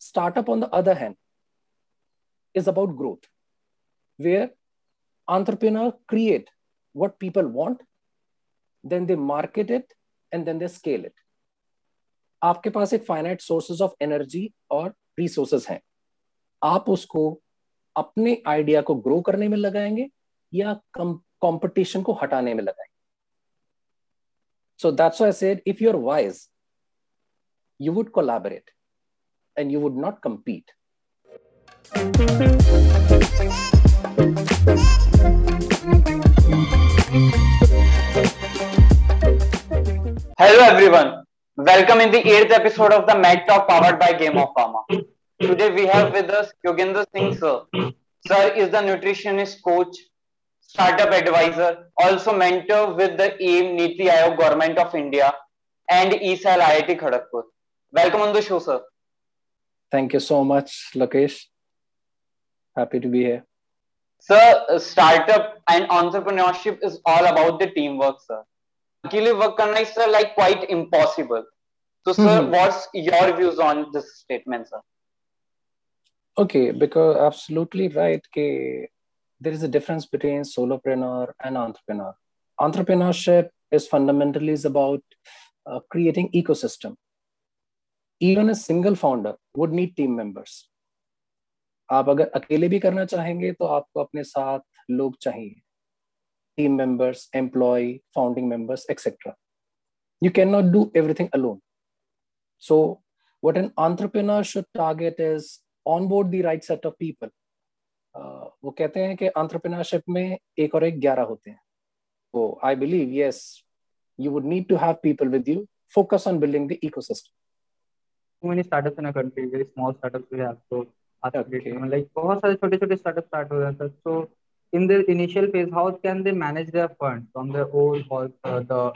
Startup, on the other hand, is about growth, where entrepreneur create what people want, then they market it, and then they scale it. आपके पास एक finite sources of energy और resources हैं आप उसको अपने idea को grow करने में लगाएँगे या कंपटीशन को हटाने में लगाएँगे so that's I said if you are wise you would collaborate and you would not compete. Hello everyone. Welcome in the eighth episode of the Mad Talk powered by Game of Pharma. Today we have with us Yogendra Singh sir. Sir is the nutritionist coach, startup advisor, also mentor with the AIM Niti Aayog Government of India and E-Cell IIT Kharagpur. Welcome on the show, sir. Thank you so much, Lakesh. Happy to be here. Sir, startup and entrepreneurship is all about the teamwork, sir. Akile work is, sir, like quite impossible. So, sir, mm-hmm. what's your views on this statement, sir? Okay, because absolutely right. Ke there is a difference between solopreneur and entrepreneur. Entrepreneurship is fundamentally is about uh, creating ecosystem even a single founder would need team members आप अगर अकेले भी करना चाहेंगे तो आपको अपने साथ लोग चाहिए। Team members employ founding members etcetera you cannot do everything alone. So, what an entrepreneur should target is on board the right set of people वो कहते हैं कि entrepreneurship में एक और एक ग्यारह होते हैं। तो I believe yes you would need to have people with you focus on building the ecosystem many startups in a country, very small startups we have. So okay. like बहुत सारे छोटे छोटे startups start हो जाते हैं. So in the initial phase, how can they manage their funds from their own or uh, the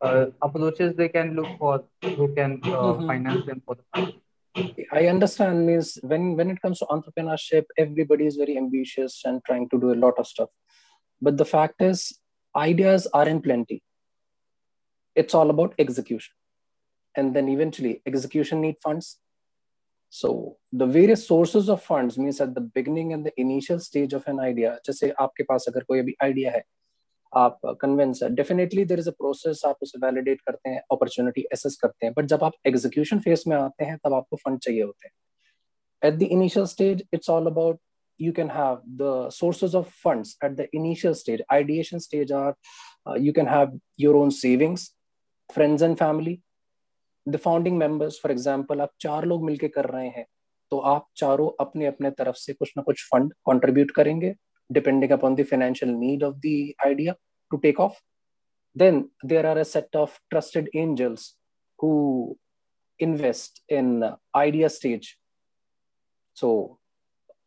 uh, approaches they can look for who can uh, mm-hmm. finance them for the fund? I understand means when when it comes to entrepreneurship, everybody is very ambitious and trying to do a lot of stuff. But the fact is, ideas are in plenty. It's all about execution and then eventually execution need funds so the various sources of funds means at the beginning and the initial stage of an idea जैसे आपके पास अगर कोई अभी idea है आप convince है definitely there is a process आप उसे वैलिडेट करते हैं अपॉर्चुनिटी एसेस करते हैं बट जब आप एग्जीक्यूशन फेज में आते हैं तब आपको फंड चाहिए होते हैं at the initial stage it's all about you can have the sources of funds at the initial stage ideation stage are uh, you can have your own savings friends and family the founding members for example आप चार लोग मिलकर कर रहे हैं तो आप चारों अपने अपने तरफ़ से कुछ ना कुछ फंड कंट्रीब्यूट करेंगे depending upon the financial need of the idea to take off then there are a set of trusted angels who invest in idea stage so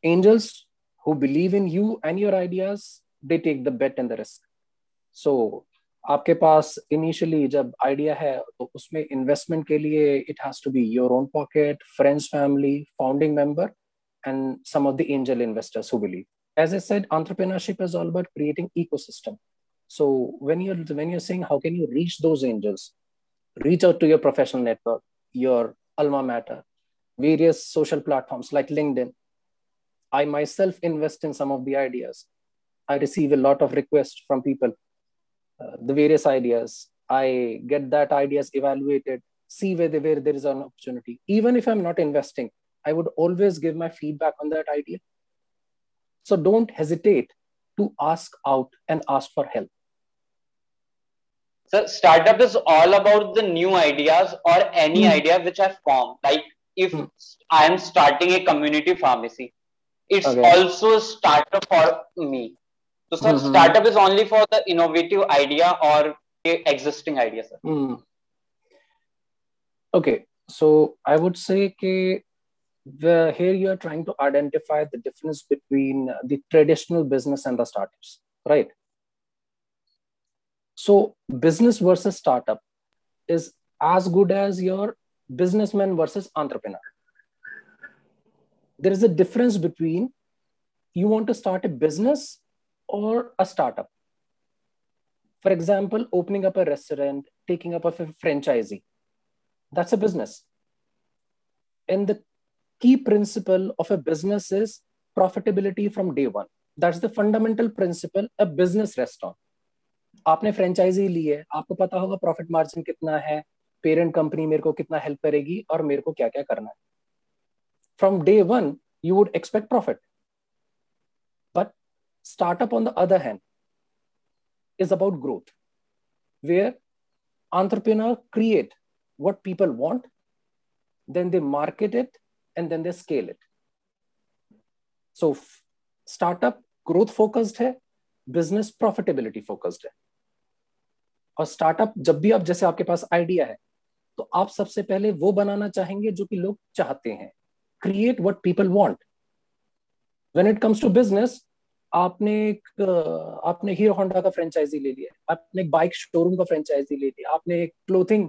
angels who believe in you and your ideas they take the bet and the risk so आपके पास initially जब idea है तो उसमें investment के लिए it has to be your own pocket friends family founding member and some of the angel investors who believe as i said entrepreneurship is all about creating ecosystem so when you're when you're saying how can you reach those angels reach out to your professional network your alma mater various social platforms like linkedin i myself invest in some of the ideas i receive a lot of requests from people uh, the various ideas. I get that ideas evaluated, see where, where there is an opportunity. Even if I'm not investing, I would always give my feedback on that idea. So don't hesitate to ask out and ask for help. So startup is all about the new ideas or any mm. idea which I form. Like if mm. I am starting a community pharmacy, it's okay. also a startup for me. So, sir, mm-hmm. startup is only for the innovative idea or existing idea, sir. Mm. Okay, so I would say that the, here you are trying to identify the difference between the traditional business and the startups, right? So, business versus startup is as good as your businessman versus entrepreneur. There is a difference between you want to start a business or a startup. For example, opening up a restaurant, taking up a franchisee. That's a business. In the key principle of a business is profitability from day one. That's the fundamental principle a business rests on. आपने franchisee ली है आपको पता होगा profit margin कितना है parent company मेरे को कितना हेल्प करेगी और मेरे को क्या क्या करना है from day one you would expect profit startup on the other hand is about growth where entrepreneur create what people want then they market it and then they scale it so startup growth focused है business profitability focused है और startup जब भी आप जैसे आपके पास idea है तो आप सबसे पहले वो बनाना चाहेंगे जो कि लोग चाहते हैं create what people want when it comes to business आपने एक, आपने हीरो होंडा का फ्रेंचाइजी ले लिया आपने एक बाइक शोरूम का फ्रेंचाइजी ले लिया। आपने एक क्लोथिंग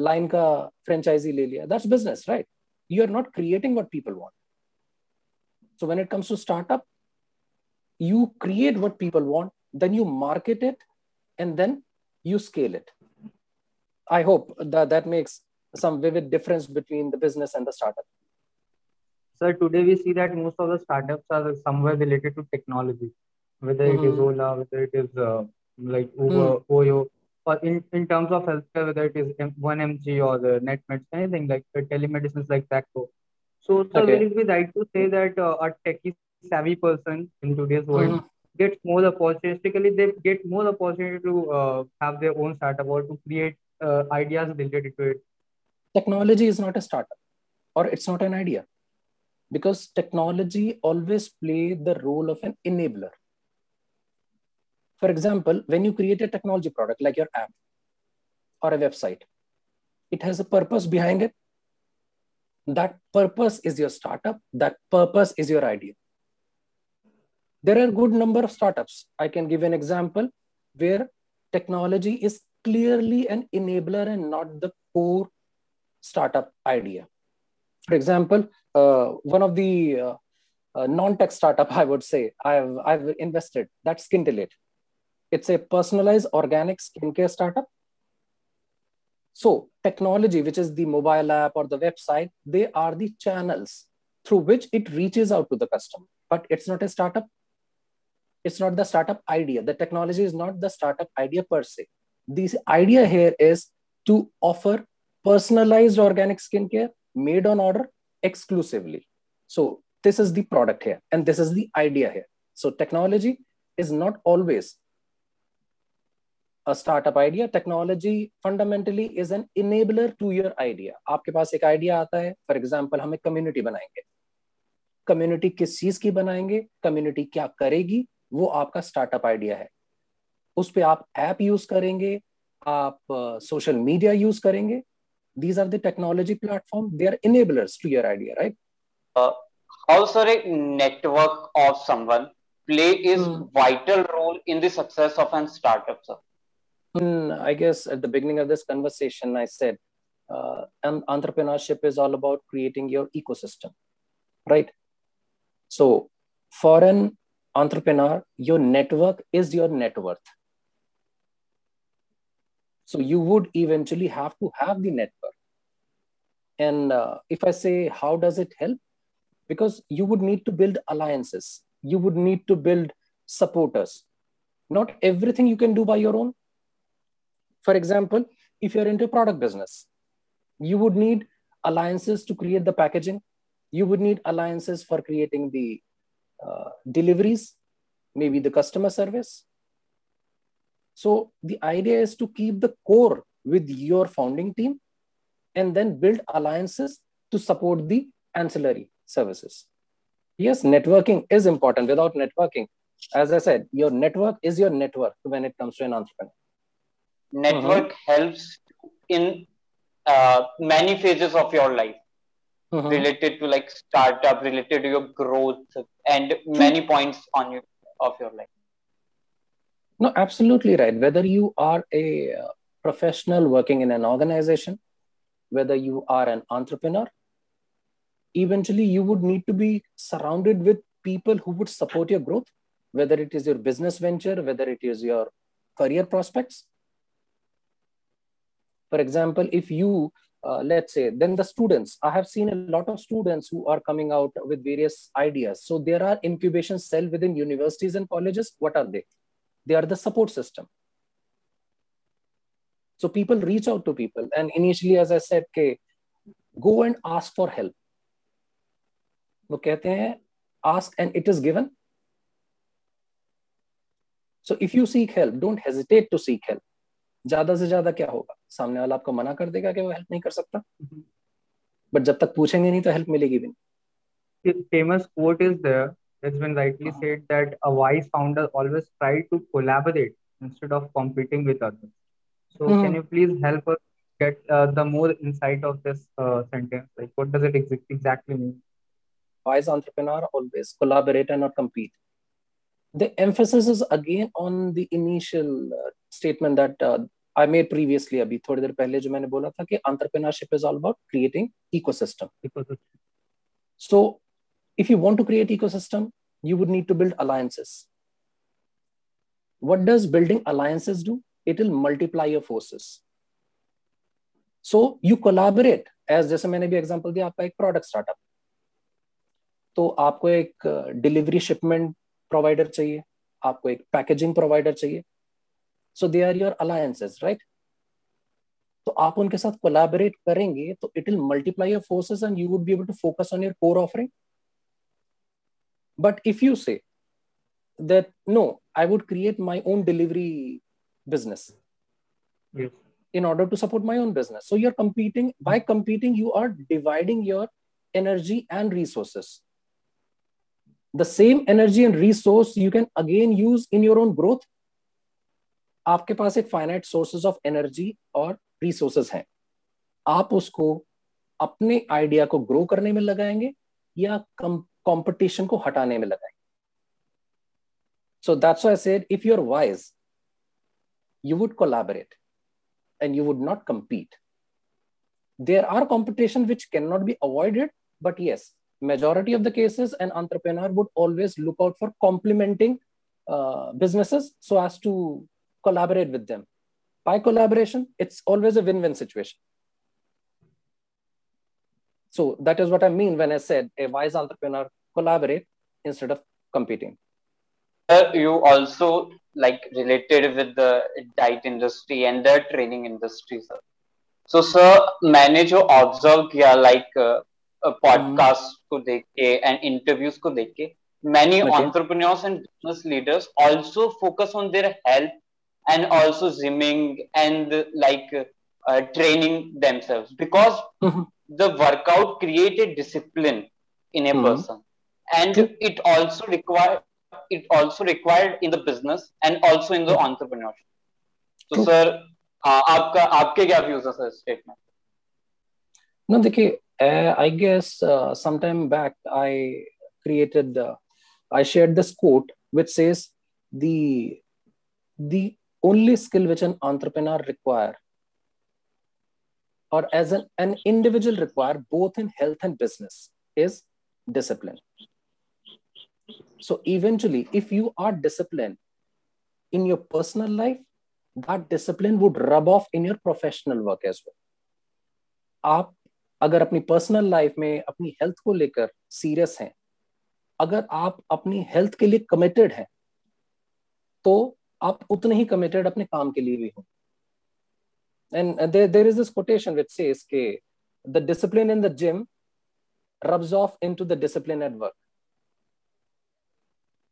लाइन का फ्रेंचाइजी ले लिया। That's business right you are not creating what people want so when it comes to startup you create what people want then you market it and then you scale it I hope that makes some vivid difference between the business and the startup so today we see that most of the startups are somewhere related to technology whether mm-hmm. it is ola whether it is uh, like uber mm. oyo or in, in terms of healthcare whether it is 1mg or the netmeds anything like uh, telemedicine like that so so okay. will it be right to say that uh, a techie savvy person in today's world mm-hmm. gets more opportunistically they get more opportunity to uh, have their own startup or to create uh, ideas related to it technology is not a startup or it's not an idea because technology always play the role of an enabler for example when you create a technology product like your app or a website it has a purpose behind it that purpose is your startup that purpose is your idea there are good number of startups. I can give an example where technology is clearly an enabler and not the core startup idea. For example, uh, one of the uh, uh, non-tech startup, I would say, I've, I've invested, that's Skintellate. It's a personalized organic skincare startup. So technology, which is the mobile app or the website, they are the channels through which it reaches out to the customer. But it's not a startup it's not the startup idea the technology is not the startup idea per se the idea here is to offer personalized organic skincare made on order exclusively so this is the product here and this is the idea here so technology is not always a startup idea technology fundamentally is an enabler to your idea आपके पास एक idea आता है for example हम एक community बनाएँगे community किस चीज़ की बनाएँगे कम्युनिटी क्या करेगी वो आपका स्टार्टअप आइडिया है उस पर आप ऐप यूज़ करेंगे आप सोशल मीडिया यूज़ करेंगे these are the technology platform they are enablers to your idea right uh, sir a network of someone play is hmm. vital role in the success of an startup sir hmm, i guess at the beginning of this conversation i said uh, entrepreneurship is all about creating your ecosystem right so for an entrepreneur, your network is your net worth. So you would eventually have to have the network. And uh, if I say, how does it help? Because you would need to build alliances, you would need to build supporters. Not everything you can do by your own. For example, if you're into product business, you would need alliances to create the packaging. You would need alliances for creating the uh, deliveries, maybe the customer service. So the idea is to keep the core with your founding team and then build alliances to support the ancillary services. Yes, networking is important. Without networking, as I said, your network is your network when it comes to an entrepreneur. Network uh-huh. helps in uh, many phases of your life mm-hmm. related to like startup, related to your growth, and many points on you of your life. No, absolutely right. Whether you are a uh, professional working in an organization, whether you are an entrepreneur, eventually you would need to be surrounded with people who would support your growth, whether it is your business venture, whether it is your career prospects. For example, if you uh, let's say then the students i have seen a lot of students who are coming out with various ideas so there are incubation cell within universities and colleges what are they they are the support system so people reach out to people and initially as i said okay go and ask for help वो कहते हैं ask and it is given so if you seek help don't hesitate to seek help ज़्यादा से ज़्यादा क्या होगा सामने वाला आपको मना कर देगा कि वो हेल्प नहीं कर सकता बट जब तक पूछेंगे नहीं तो हेल्प मिलेगी भी नहीं famous quote is there it's been rightly uh-huh. said that a wise founder always try to collaborate instead of competing with others so mm-hmm. can you please help us get uh, the more insight of this uh, sentence like what does it ex- exactly mean wise entrepreneur always collaborate and not compete the emphasis is again on the initial uh, statement that uh, I made previously अभी थोड़ी देर पहले जो मैंने बोला था कि entrepreneurship is all about creating ecosystem. ecosystem. So if you want to create ecosystem, you would need to build alliances. What does building alliances do? It will multiply your forces. So you collaborate as जैसे मैंने भी example दिया आपका एक product startup तो आपको एक delivery shipment provider चाहिए आपको एक पैकेजिंग प्रोवाइडर चाहिए so they are your alliances right तो आप उनके साथ कोलैबोरेट करेंगे तो it will multiply your forces and you would be able to focus on your core offering but if you से that no i would create my own delivery business yes. in order to support my own business so you're competing by competing you are dividing your energy and resources the same energy and resource you can again use in your own growth आपके पास एक finite sources of energy और resources हैं आप उसको अपने idea को grow करने में लगाएंगे या कंपटीशन को हटाने में लगाएंगे so that's I said if you are wise you would collaborate and you would not compete there are competition which cannot be avoided but yes majority of the cases an entrepreneur would always look out for complementing uh, businesses so as to collaborate with them by collaboration it's always a win-win situation so that is what i mean when i said a wise entrepreneur collaborate instead of competing uh, you also like related with the diet industry and the training industry sir so sir manage or observe किया like uh, podcast को देख के and interviews को देख के many okay. entrepreneurs and business leaders also focus on their health and also gymming and like uh, training themselves because mm-hmm. the workout created discipline in a mm-hmm. person and mm-hmm. it also required it also required in the business and also in the entrepreneurship so sir uh, आपका आपके क्या views है sir statement ना देखिए uh, I guess uh, sometime back I created, uh, I shared this quote which says the the only skill which an entrepreneur require or as an, an individual require both in health and business is discipline. So eventually, if you are disciplined in your personal life, that discipline would rub off in your professional work as well. आप अगर अपनी personal life में अपनी health को लेकर serious हैं अगर आप अपनी हेल्थ के लिए कमिटेड हैं तो आप उतने ही कमिटेड अपने काम के लिए भी हो and there is this quotation which says के the discipline in the gym rubs off into the discipline at work.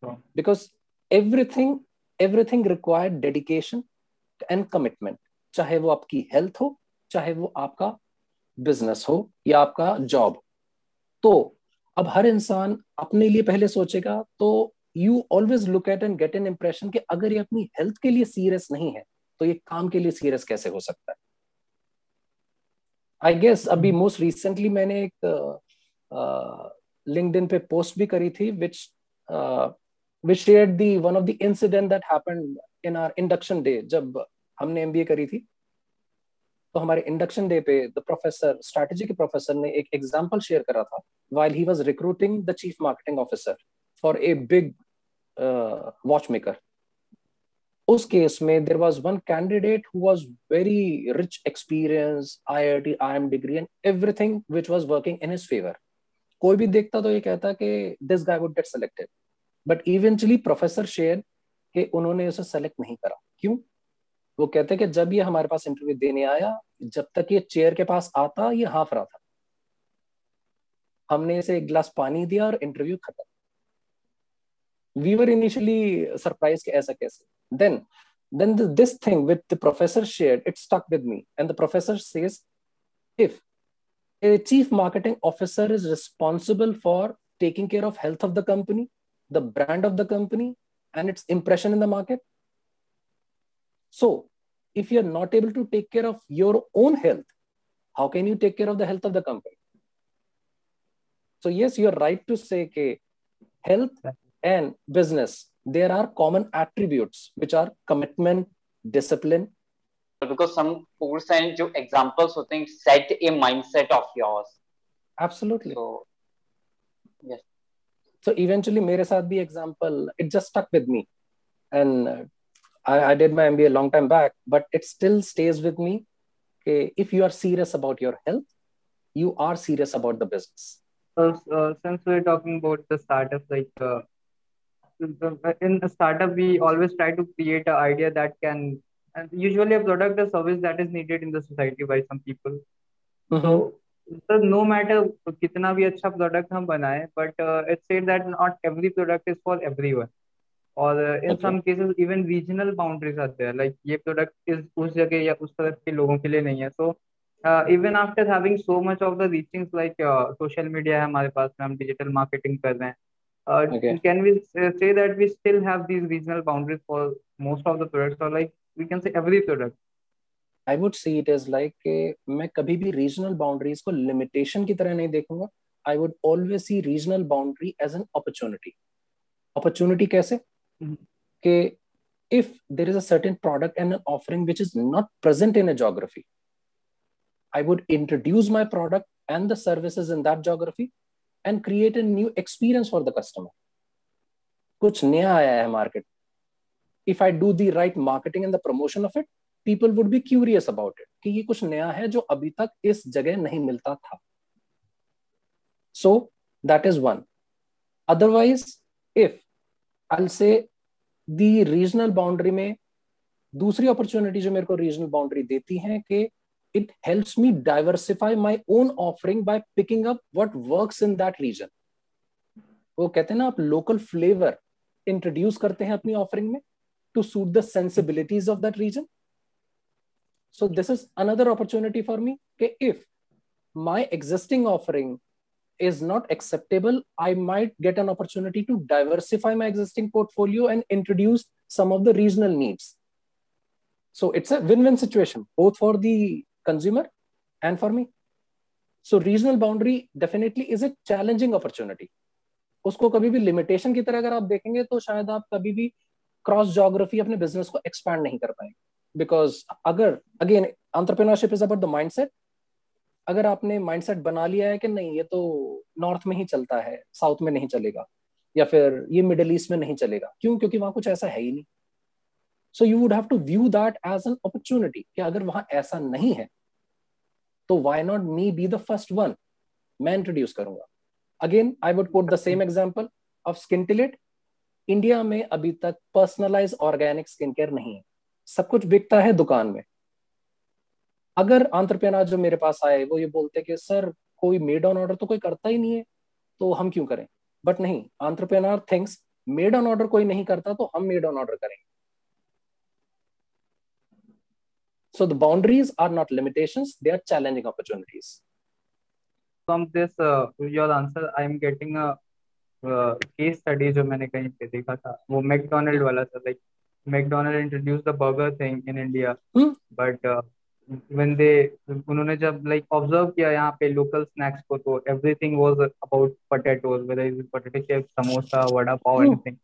Oh. because everything everything required dedication and commitment. चाहे वो आपकी हेल्थ हो चाहे वो आपका बिज़नेस हो या आपका जॉब तो अब हर इंसान अपने लिए पहले सोचेगा तो you always look at and get an impression कि अगर ये अपनी हेल्थ के लिए सीरियस नहीं है तो ये काम के लिए सीरियस कैसे हो सकता है? आई गेस अभी मोस्ट रिसेंटली मैंने एक लिंक्डइन पे पोस्ट भी करी थी which which share the one of the incident that happened in our induction day जब हमने एमबीए करी थी। तो हमारे इंडक्शन डे पे द प्रोफेसर स्ट्रैटेजी के प्रोफेसर ने एक एग्जांपल शेयर करा था while he was recruiting the chief marketing officer for a big watch maker उस केस में there was one candidate who was very rich experience I I T I M degree and everything which was working in his favour कोई भी देखता तो ये कहता कि this guy would get selected but eventually professor share कि उन्होंने उसे सेलेक्ट नहीं करा। क्यों? वो कहते कि जब ये हमारे पास इंटरव्यू देने आया, जब तक ये चेयर के पास आता, ये हाफ़ रहा था। हमने इसे एक गिलास पानी दिया और इंटरव्यू खत्म। we were initially surprised as a case. Then, then the, this thing with the professor shared, it stuck with me. And the professor says, if a chief marketing officer is responsible for taking care of health of the company, the brand of the company, and its impression in the market. So if you're not able to take care of your own health, how can you take care of the health of the company? So yes, you're right to say, okay, health and business, there are common attributes which are commitment, discipline. Because some tools and examples would think set a mindset of yours. Absolutely. So, yes. So eventually, mere saath bhi example, it just stuck with me. And uh, I, I did my MBA a long time back, but it still stays with me. Okay, if you are serious about your health, you are serious about the business. So, uh, since we're talking about the startup, like uh, in a startup we always try to create an idea that can usually a product or service that is needed in the society by some people. Mm-hmm. so sir no matter कितना भी अच्छा product हम बनाए but it's said that not every product is for everyone और in some cases even regional boundaries आते हैं like ये product इस उस जगह या उस तरफ़ के लोगों के लिए नहीं है. So even after having so much of the reachings like social media है हमारे पास में हम डिजिटल मार्केटिंग कर रहे हैं okay. Can we say that we still have these regional boundaries for most of the products, or like we can say every product? I would see it as like मैं कभी भी regional boundaries को limitation की तरह नहीं देखूंगा. I would always see regional boundary as an opportunity. Opportunity कैसे? Mm-hmm. कि if there is a certain product and an offering which is not present in a geography, I would introduce my product and the services in that geography and create a new experience for the customer कुछ नया आया है market if I do the right marketing and the promotion of it people would be curious about it कि ये कुछ नया है जो अभी तक इस जगह नहीं मिलता था। So that is one otherwise if I say regional boundary में दूसरी अपॉर्चुनिटी जो मेरे को रीजनल बाउंड्री देती है कि it helps me diversify my own offering by picking up what works in that region वो कहते हैं ना आप लोकल फ्लेवर इंट्रोड्यूस करते हैं अपनी ऑफरिंग में to suit the sensibilities of that reason so this is another opportunity for me okay, if my existing offering is not acceptable i might get an opportunity to diversify my existing portfolio and introduce some of the regional needs so it's a win-win situation both for the consumer and for me. So regional boundary definitely is a challenging opportunity. उसको कभी भी limitation की तरह अगर आप देखेंगे तो शायद आप कभी भी क्रॉस जोग्राफी अपने बिज़नेस को एक्सपैंड नहीं कर पाएँगे। बिकॉज़ अगर again entrepreneurship is about the mindset अगर आपने माइंडसेट बना लिया है कि नहीं, ये तो नॉर्थ में ही चलता है साउथ में नहीं चलेगा, या फिर ये मिडल ईस्ट में नहीं चलेगा। क्यों? क्योंकि वहाँ कुछ ऐसा है ही नहीं। So you would have to view that as an opportunity कि अगर वहाँ ऐसा नहीं है तो why not me be the first one मैं इंट्रोड्यूस करूँगा। Again I would put the same example of skin टिलेट India में अभी तक पर्सनलाइज ऑर्गेनिक स्किन केयर नहीं है। सब कुछ बिकता है दुकान में। अगर आंट्रप्रेनर जो मेरे पास आए, वो ये बोलते कि, सर, कोई मेड ऑन ऑर्डर तो कोई करता ही नहीं है तो हम क्यों करें? बट नहीं entrepreneur things made on order कोई नहीं करता तो हम मेड ऑन ऑर्डर करेंगे। So the boundaries are not limitations, they are challenging opportunities. From this, uh, your answer, I am getting a uh, case study जो मैंने कहीं पे देखा था वो मैकडोनल्ड वाला था like McDonald introduced the burger thing in India hmm? but uh, when they उन्होंने जब like observe किया यहाँ पे local snacks को तो everything was about potatoes whether it's potato chips samosa vada pav hmm. anything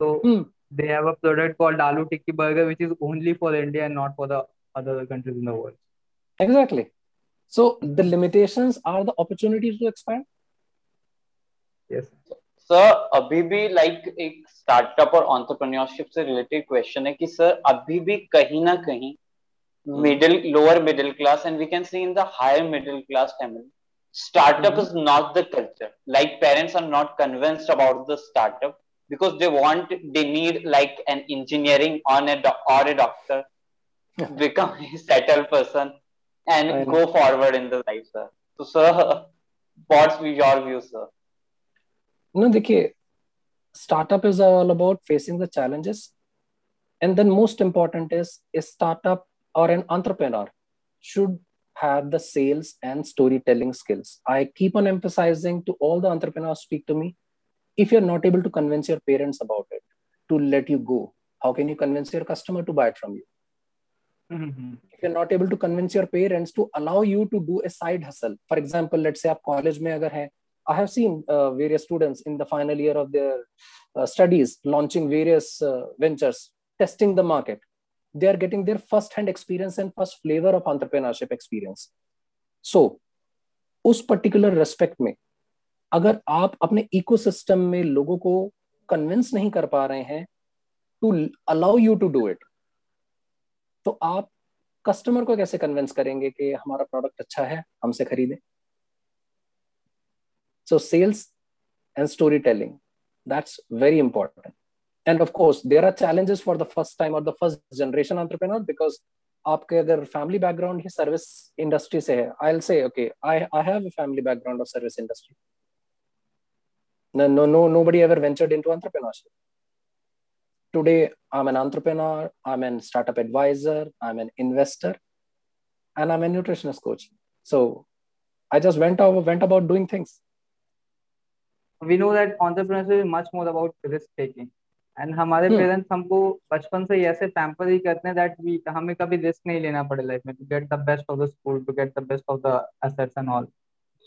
so hmm. they have a product called aloo tikki burger which is only for India and not for the other countries in the world. Exactly. So the limitations are the opportunities to expand. Yes. Sir अभी भी like एक startup और entrepreneurship से related question है कि sir अभी भी कहीं ना कहीं middle lower middle class and we can see in the higher middle class family startup is not the culture like parents are not convinced about the startup because they want they need like an engineering on a or a doctor become a settled person and go forward in the life sir so sir what's your view sir no देखिए startup is all about facing the challenges and then most important is a startup or an entrepreneur should have the sales and storytelling skills i keep on emphasizing to all the entrepreneurs speak to me if you're not able to convince your parents about it to let you go how can you convince your customer to buy it from you Mm-hmm. if you're not able to convince your parents to allow you to do a side hustle for example let's say आप college में अगर है I have seen uh, various students in the final year of their uh, studies launching various uh, ventures, testing the market. They are getting their first hand experience and first flavor of entrepreneurship experience. So, उस particular respect में अगर आप अपने ecosystem में लोगों को convince नहीं कर पा रहे हैं to allow you to do it तो आप कस्टमर को कैसे कन्विंस करेंगे कि हमारा प्रोडक्ट अच्छा है, हमसे खरीदें? So sales and story telling that's very important and of course there are challenges for the first time और the first generation entrepreneur because आपके अगर फैमिली बैकग्राउंड ही सर्विस इंडस्ट्री से है I say okay I have family background of service industry no no nobody ever ventured into today i'm an entrepreneur i'm a startup advisor i'm an investor and i'm a nutritionist coach so i just went over went about doing things we know that entrepreneurship is much more about risk taking and हमारे parents hmm. हमको बचपन से ऐसे pamper ही करते हैं that we हमें कभी risk नहीं लेना पड़े लाइफ में to get the best of the school to get the best of the assets and all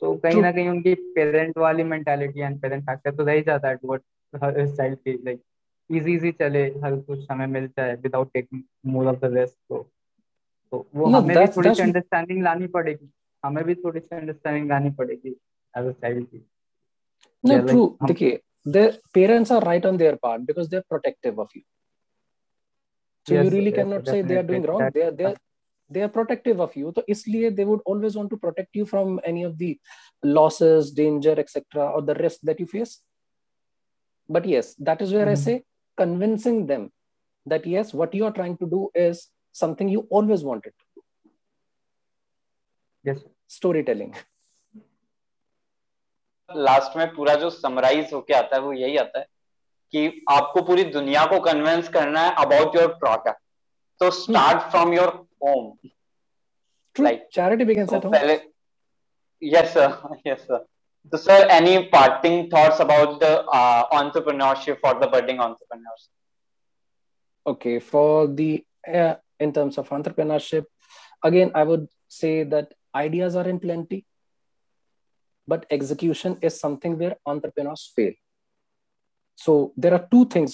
so कहीं ना कहीं उनकी पेरेंट वाली मेंटालिटी एंड पेरेंट फैक्टर तो रह ही जाता है टुवर्ड हर चाइल्ड की लाइक इजी इजी चले हर कुछ समय मिल जाए without taking more of the risk तो तो वो no, हमें भी थोड़ी सी अंडरस्टैंडिंग लानी पड़ेगी हमें भी थोड़ी सी अंडरस्टैंडिंग लानी पड़ेगी एज अ चाइल्ड की true like, देखिए their parents are right on their part because they're protective of you so yes, you really yes, cannot say they are doing wrong they are they are they are protective of you so isliye they would always want to protect you from any of the losses danger etc or the risk that you face but yes that is where mm-hmm. i say convincing them that yes what you are trying to do is something you always wanted to do. Yes. Storytelling. Last में पूरा जो summarise होके आता है वो यही आता है कि आपको पूरी दुनिया को कन्विंस करना है अबाउट योर प्रोडक्ट तो start from your home like charity begins at home पहले yes sir yes sir sir any parting thoughts about the uh, entrepreneurship for the budding entrepreneurs? Okay for the uh, in terms of entrepreneurship again i would say that ideas are in plenty but execution is something where entrepreneurs fail. So there are two things